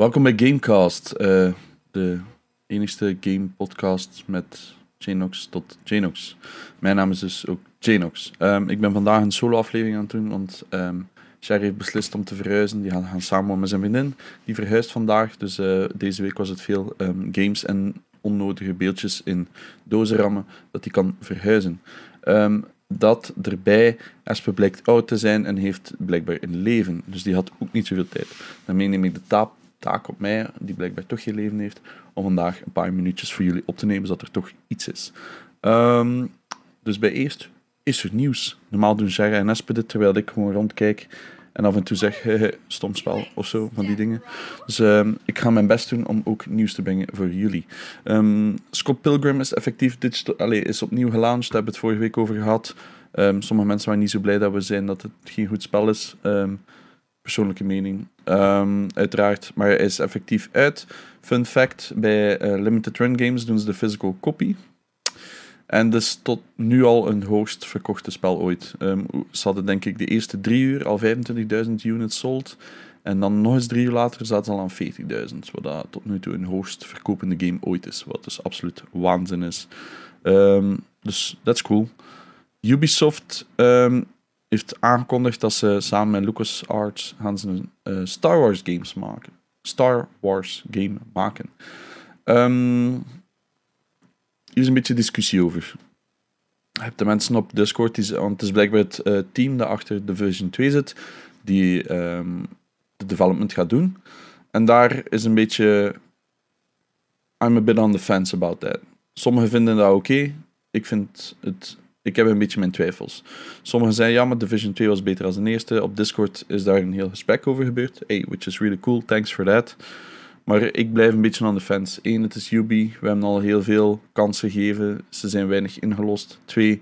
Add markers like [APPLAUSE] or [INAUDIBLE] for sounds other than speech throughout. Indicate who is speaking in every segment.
Speaker 1: Welkom bij Gamecast, uh, de enigste game podcast met Janox tot Janox. Mijn naam is dus ook Janox. Um, ik ben vandaag een solo-aflevering aan het doen, want um, Sherry heeft beslist om te verhuizen. Die gaan, gaan samen met zijn vriendin. Die verhuist vandaag, dus uh, deze week was het veel um, games en onnodige beeldjes in dozen rammen dat hij kan verhuizen. dat erbij, Espe blijkt oud te zijn en heeft blijkbaar een leven. Dus die had ook niet zoveel tijd. Daarmee neem ik de taap taak op mij, die blijkbaar toch geen leven heeft, om vandaag een paar minuutjes voor jullie op te nemen, zodat er toch iets is. Um, dus bij eerst is er nieuws. Normaal doen Jara en Espe dit, terwijl ik gewoon rondkijk en af en toe zeg, [LAUGHS] stom spel of zo, van die dingen. Dus um, ik ga mijn best doen om ook nieuws te brengen voor jullie. Um, Scott Pilgrim is effectief digital, allez, is opnieuw gelaunched, daar hebben we het vorige week over gehad. sommige mensen waren niet zo blij dat we zijn dat het geen goed spel is persoonlijke mening. Um, uiteraard, maar hij is effectief uit. Fun fact: bij uh, Limited Run Games doen ze de physical copy. En dus tot nu al een hoogst verkochte spel ooit. Um, ze hadden denk ik de eerste drie uur al 25.000 units sold. En dan nog eens drie uur later zaten ze al aan 40.000. Wat dat tot nu toe een hoogst verkopende game ooit is. Wat dus absoluut waanzin is. Um, dus that's cool. Ubisoft heeft aangekondigd dat ze samen met LucasArts gaan ze een uh, Star Wars games maken. Star Wars game maken. Um, hier is een beetje discussie over. Je hebt de mensen op Discord, die, want het is blijkbaar het uh, team dat achter Division 2 zit, die um, de development gaat doen. En daar is een beetje. I'm a bit on the fence about that. Sommigen vinden dat oké. Ik vind het ik heb een beetje mijn twijfels. Sommigen zeiden ja, maar Division 2 was beter dan de eerste. Op Discord is daar een heel gesprek over gebeurd. Hey, which is really cool, thanks for that. Maar ik blijf een beetje aan de fans. Eén, het is Ubi. We hebben al heel veel kansen gegeven. Ze zijn weinig ingelost. Twee,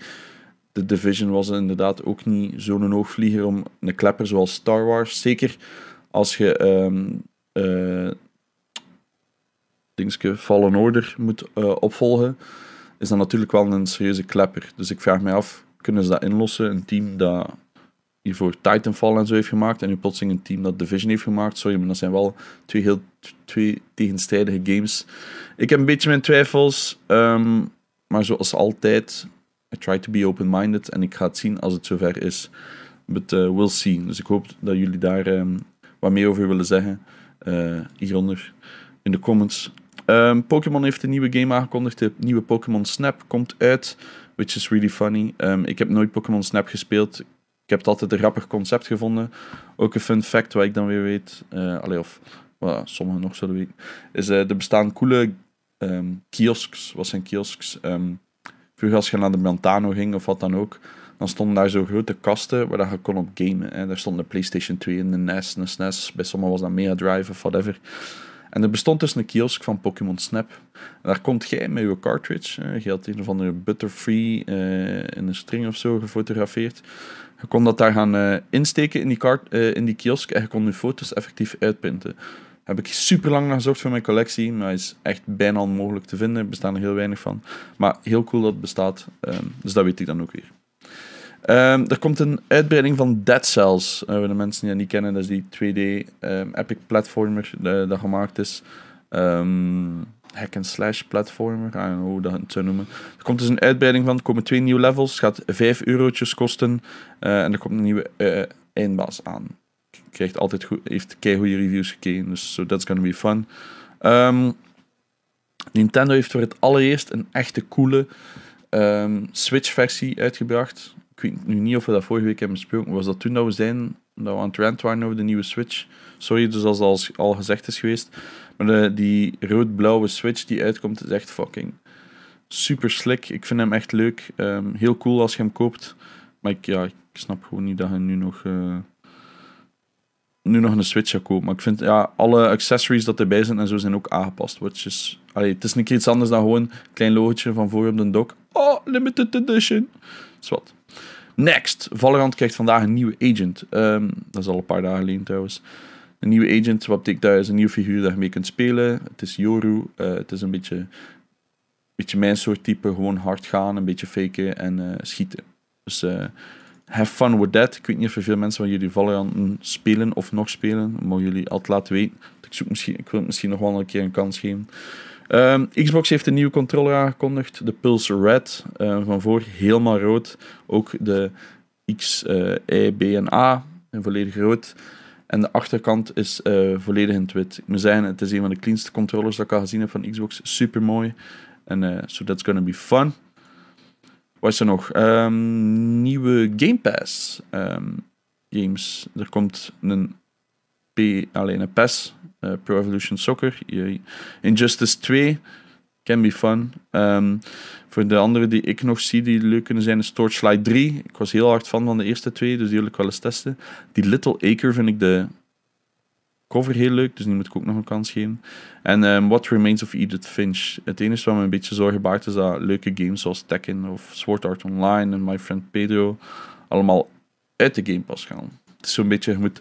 Speaker 1: de Division was inderdaad ook niet zo'n hoogvlieger om een klepper zoals Star Wars. Zeker als je um, Fallen Order moet uh, opvolgen is dat natuurlijk wel een serieuze klepper. Dus ik vraag me af, kunnen ze dat inlossen? Een team dat hiervoor Titanfall en zo heeft gemaakt, en nu plotseling een team dat Division heeft gemaakt. Sorry, maar dat zijn wel twee heel twee tegenstrijdige games. Ik heb een beetje mijn twijfels, um, maar zoals altijd, I try to be open-minded en ik ga het zien als het zover is. But uh, we'll see. Dus ik hoop dat jullie daar um, wat meer over willen zeggen. Uh, hieronder in de comments. Um, Pokémon heeft een nieuwe game aangekondigd. De nieuwe Pokémon Snap komt uit, which is really funny. Um, ik heb nooit Pokémon Snap gespeeld. Ik heb het altijd een grappig concept gevonden. Ook een fun fact wat ik dan weer weet, uh, allee, of sommigen nog zullen weten, is uh, er bestaan coole um, kiosks. Wat zijn kiosks? Vroeger als je naar de Montano ging of wat dan ook, dan stonden daar zo grote kasten waar je kon op gamen. Hè. Daar stond de PlayStation 2 en de NES de SNES. Bij sommigen was dat Mega Drive of whatever. En er bestond dus een kiosk van Pokémon Snap. En daar komt jij met je cartridge. je had een of andere Butterfree uh, in een string of zo gefotografeerd. Je kon dat daar gaan uh, insteken in die, uh, in die kiosk en je kon je foto's effectief uitprinten. Daar heb ik super lang gezocht voor mijn collectie, maar is echt bijna onmogelijk te vinden. Er bestaan er heel weinig van. Maar heel cool dat het bestaat, um, dus dat weet ik dan ook weer. Um, er komt een uitbreiding van Dead Cells. Uh, voor de mensen die dat niet kennen, dat is die 2D um, ehm, epic platformer uh, dat gemaakt is. Um, hack and slash platformer, I don't know hoe dat zou noemen. Er komt dus een uitbreiding van, er komen twee nieuwe levels. Het gaat 5 eurotjes kosten. Uh, en er komt een nieuwe eindbaas aan. Krijgt altijd goed, heeft goede reviews gekregen, dus so that's gonna be fun. Nintendo heeft voor het allereerst een echte coole Switch-versie uitgebracht ik weet nu niet of we dat vorige week hebben besproken. Was dat toen dat we zijn, dat we aan het rant waren over de nieuwe Switch? Sorry, dus als al, al gezegd is geweest. Maar de, die rood-blauwe Switch die uitkomt, is echt fucking super slick. Ik vind hem echt leuk. Um, heel cool als je hem koopt. Maar ik, ja, ik snap gewoon niet dat je nu nog... Uh, nu nog een Switch gaat kopen. Maar ik vind ja, alle accessories dat erbij zijn en zo zijn ook aangepast. Which is, het is een keer iets anders dan gewoon een klein logotje van voor op de dock. Oh, limited edition. Zwat. Next, Valorant krijgt vandaag een nieuwe agent. Um, dat is al een paar dagen geleden trouwens. Een nieuwe agent, wat betekent dat? is een nieuwe figuur dat je mee kunt spelen. Het is Yoru. Uh, het is een beetje, beetje mijn soort type. Gewoon hard gaan, een beetje faken en uh, schieten. Dus uh, have fun with that. Ik weet niet of veel mensen van jullie Valorant spelen of nog spelen. mogen jullie altijd laten weten. Ik, zoek misschien, ik wil misschien nog wel een keer een kans geven. Ehm, Xbox heeft een nieuwe controller aangekondigd. De Pulse Red. Uh, van voor helemaal rood. Ook de X, uh, B en A. volledig rood. En de achterkant is volledig in het wit. Moet zeggen, het is een van de cleanste controllers dat ik al gezien heb van Xbox. Super mooi. En uh, so that's gonna be fun. Wat is er nog? Um, nieuwe Game Pass um, games. Er komt een, alleen een PES, uh, Pro Evolution Soccer. Injustice 2 can be fun. Um, voor de andere die ik nog zie die leuk kunnen zijn, is Torchlight 3. Ik was heel hard fan van de eerste twee, dus die wil ik wel eens testen. Die Little Acre vind ik de cover heel leuk, dus die moet ik ook nog een kans geven. En um, What Remains of Edith Finch. Het enige wat me een beetje zorgen baart is dat leuke games zoals Tekken of Sword Art Online en My Friend Pedro allemaal uit de Game Pass gaan. Het is zo'n beetje, je moet,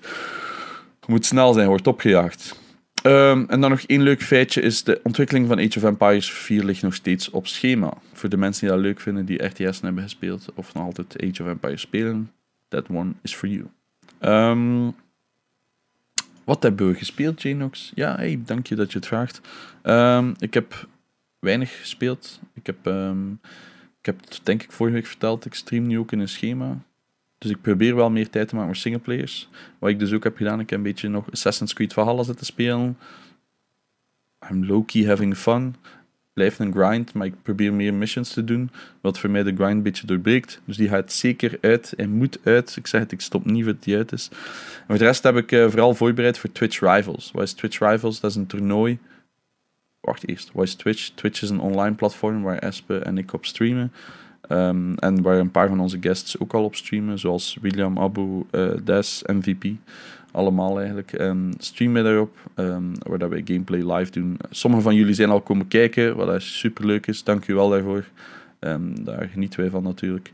Speaker 1: je moet snel zijn, wordt opgejaagd. Um, en dan nog één leuk feitje is de ontwikkeling van Age of Empires 4 ligt nog steeds op schema. Voor de mensen die dat leuk vinden, die RTS hebben gespeeld of nog altijd Age of Empires spelen, that one is for you. Um, wat hebben we gespeeld, Janox? Ja, hey, dank je dat je het vraagt. Um, ik heb weinig gespeeld. Ik heb, ik heb denk ik vorige week verteld, ik stream nu ook in een schema. Dus ik probeer wel meer tijd te maken voor singleplayers. Wat ik dus ook heb gedaan, ik heb een beetje nog Assassin's Creed Valhalla zitten spelen. I'm low-key having fun blijft een grind, maar ik probeer meer missions te doen, wat voor mij de grind een beetje doorbreekt. Dus die gaat zeker uit en moet uit. Ik zeg het, ik stop niet wat die uit is. En voor de rest heb ik uh, vooral voorbereid voor Twitch Rivals. Wat is Twitch Rivals? Dat is een toernooi. Wacht eerst, wat is Twitch? Twitch is een online platform waar Espe en ik op streamen. Um, en waar een paar van onze guests ook al op streamen, zoals William, Abu, uh, Des, MVP allemaal eigenlijk. Um, streamen daarop, um, waar dat wij gameplay live doen. Sommige van jullie zijn al komen kijken, wat super leuk is. Dank u wel daarvoor. Um, daar genieten wij van natuurlijk.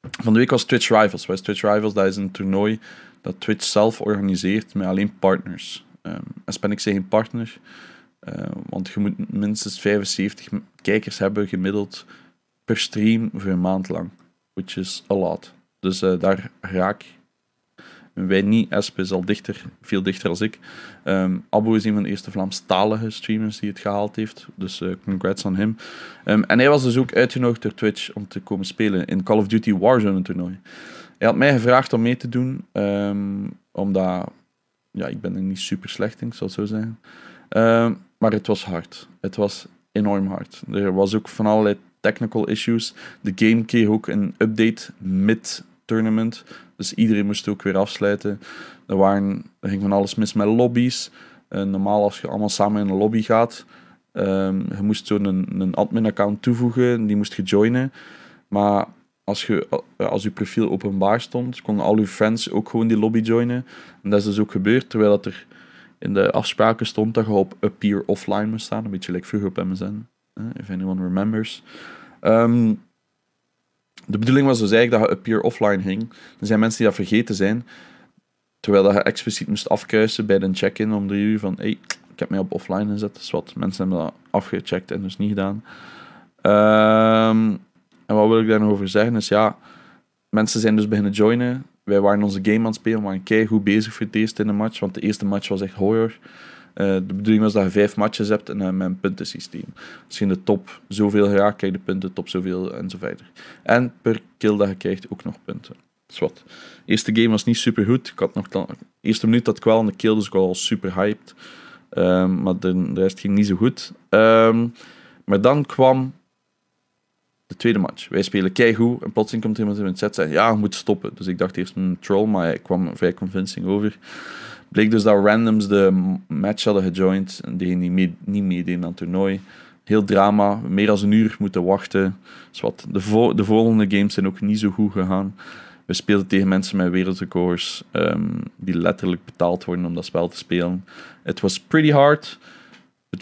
Speaker 1: van de week was Twitch Rivals. Wat is Twitch Rivals? Dat is een toernooi dat Twitch zelf organiseert met alleen partners. En ben ik geen partner, uh, want je moet minstens 75 kijkers hebben gemiddeld per stream voor een maand lang. Which is a lot. Dus uh, daar raak wij niet. Esp is al dichter, veel dichter als ik. Um, Abu is een van de eerste Vlaamstalige streamers die het gehaald heeft. Dus uh, congrats aan hem. Um, en hij was dus ook uitgenodigd door Twitch om te komen spelen in Call of Duty Warzone toernooi. Hij had mij gevraagd om mee te doen, um, omdat ja, ik ben er niet super slecht in, ik zal het zo zeggen. maar het was hard. Het was enorm hard. Er was ook van allerlei technical issues. De game kreeg ook een update mid-tournament. Dus iedereen moest ook weer afsluiten. Er, waren, er ging van alles mis met lobby's. Uh, normaal als je allemaal samen in een lobby gaat, um, je moest zo'n een, een admin-account toevoegen, die moest je joinen. Maar als, je, eh, als je profiel openbaar stond, konden al je friends ook gewoon die lobby joinen. En dat is dus ook gebeurd, terwijl dat er in de afspraken stond dat je op appear offline moest staan. Een beetje like vroeger op MSN, if anyone remembers. Um, de bedoeling was dus eigenlijk dat je appear offline ging. Er zijn mensen die dat vergeten zijn. Terwijl dat je expliciet moest afkruisen bij de check-in om drie uur van hey, ik heb mij op offline gezet. Dus wat, mensen hebben dat afgecheckt en dus niet gedaan. Um, en wat wil ik daar nog over zeggen is ja, mensen zijn dus beginnen joinen. Wij waren onze game aan het spelen, we waren goed bezig voor het eerst in de match, want de eerste match was echt horror. Uh, de bedoeling was dat je vijf matches hebt en uh, met een puntensysteem. Als je in de top zoveel geraakt, krijg je de punten, top zoveel en zo verder. En per kill dat je krijgt ook nog punten. Dus wat. De eerste game was niet super goed. Ik had nog de eerste minuut dat ik wel aan de kill, dus ik was al super hyped. Um, maar de, rest ging niet zo goed. Um, maar dan kwam de tweede match. Wij spelen keigoed en plotseling komt iemand in het chat en zei ja, je moet stoppen. Dus ik dacht eerst een troll, maar hij kwam vrij convincing over bleek dus dat randoms de match hadden gejoind. En die niet, mee, niet meededen aan het toernooi. Heel drama, meer dan een uur moeten wachten. Dus wat, de, de volgende games zijn ook niet zo goed gegaan. We speelden tegen mensen met wereldrecords um, die letterlijk betaald worden om dat spel te spelen. It was pretty hard,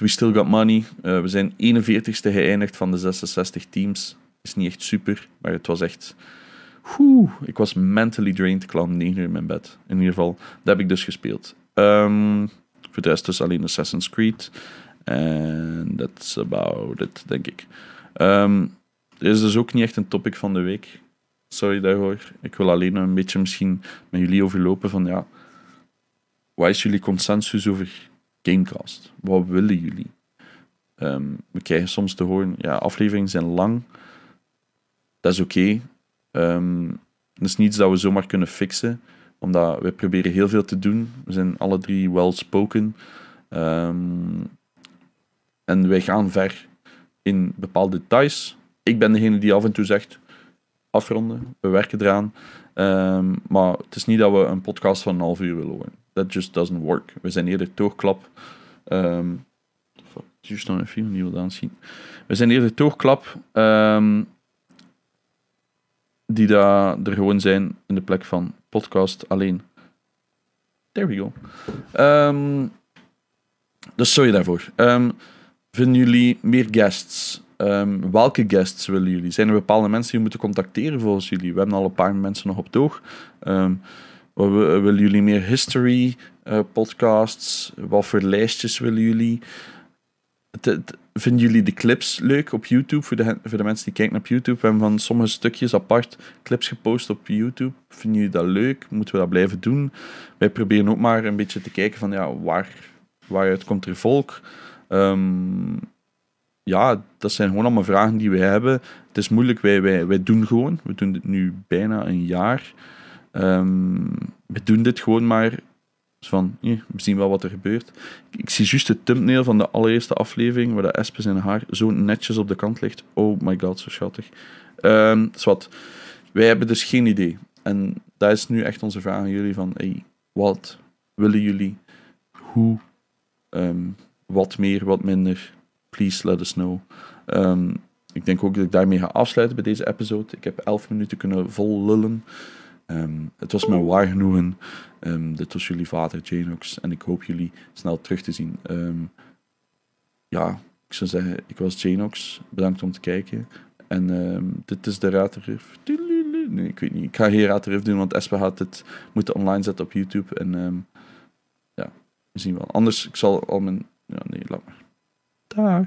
Speaker 1: we still got money. Uh, we zijn 41ste geëindigd van de 66 teams. Is niet echt super, maar het was echt Oeh, ik was mentally drained. Ik lag negen uur in mijn bed. In ieder geval, dat heb ik dus gespeeld. Um, voor de rest dus alleen Assassin's Creed. En that's about it, denk ik. Um, is dus ook niet echt een topic van de week. sorry daarvoor. Ik wil alleen een beetje misschien met jullie overlopen van ja, wat is jullie consensus over Gamecast? Wat willen jullie? Ehm, we krijgen soms te horen, ja, afleveringen zijn lang. Dat is oké. Ehm, dat is niets dat we zomaar kunnen fixen, omdat we proberen heel veel te doen. We zijn alle drie well spoken. Ehm, en wij gaan ver in bepaalde details. Ik ben degene die af en toe zegt, afronden, we werken eraan. Maar het is niet dat we een podcast van een half uur willen horen. That just doesn't work. We zijn eerder toogklap. Um, juist nog een film die wil aanzien. We zijn eerder toogklap. Um, die daar er gewoon zijn in de plek van podcast alleen. There we go. Um, dus sorry daarvoor. Um, vinden jullie meer guests? Um, welke guests willen jullie? Zijn er bepaalde mensen die we moeten contacteren volgens jullie? We hebben al een paar mensen nog op het oog. Um, willen jullie meer history uh, podcasts? Wat voor lijstjes willen jullie? vinden jullie de clips leuk op YouTube? Voor de, voor de mensen die kijken op YouTube. We hebben van sommige stukjes apart clips gepost op YouTube. Vinden jullie dat leuk? Moeten we dat blijven doen? Wij proberen ook maar een beetje te kijken van ja, waar, waaruit komt er volk? Um, ja, dat zijn gewoon allemaal vragen die we hebben. Het is moeilijk, wij, wij, wij doen gewoon. We doen dit nu bijna een jaar. Um, we doen dit gewoon maar van, eh, we zien wel wat er gebeurt. Ik zie juist de thumbnail van de allereerste aflevering, waar de Espes in haar zo netjes op de kant ligt. Oh my god, zo schattig. Um, wat. Wij hebben dus geen idee. En dat is nu echt onze vraag aan jullie van, hey, wat willen jullie? Hoe? Um, wat meer, wat minder? Please let us know. Um, ik denk ook dat ik daarmee ga afsluiten bij deze episode. Ik heb elf minuten kunnen vol lullen. Um, het was me waar genoegen. Um, dit was jullie vader, Janox. En ik hoop jullie snel terug te zien. Um, ja, ik zou zeggen, ik was Janox. Bedankt om te kijken. En dit is de Raterif. Nee, ik weet niet. Ik ga geen Raterif doen, want Espe had het moeten online zetten op YouTube. En ja, we zien wel. Anders, ik zal al mijn... Ja, nee, laat maar. Dag.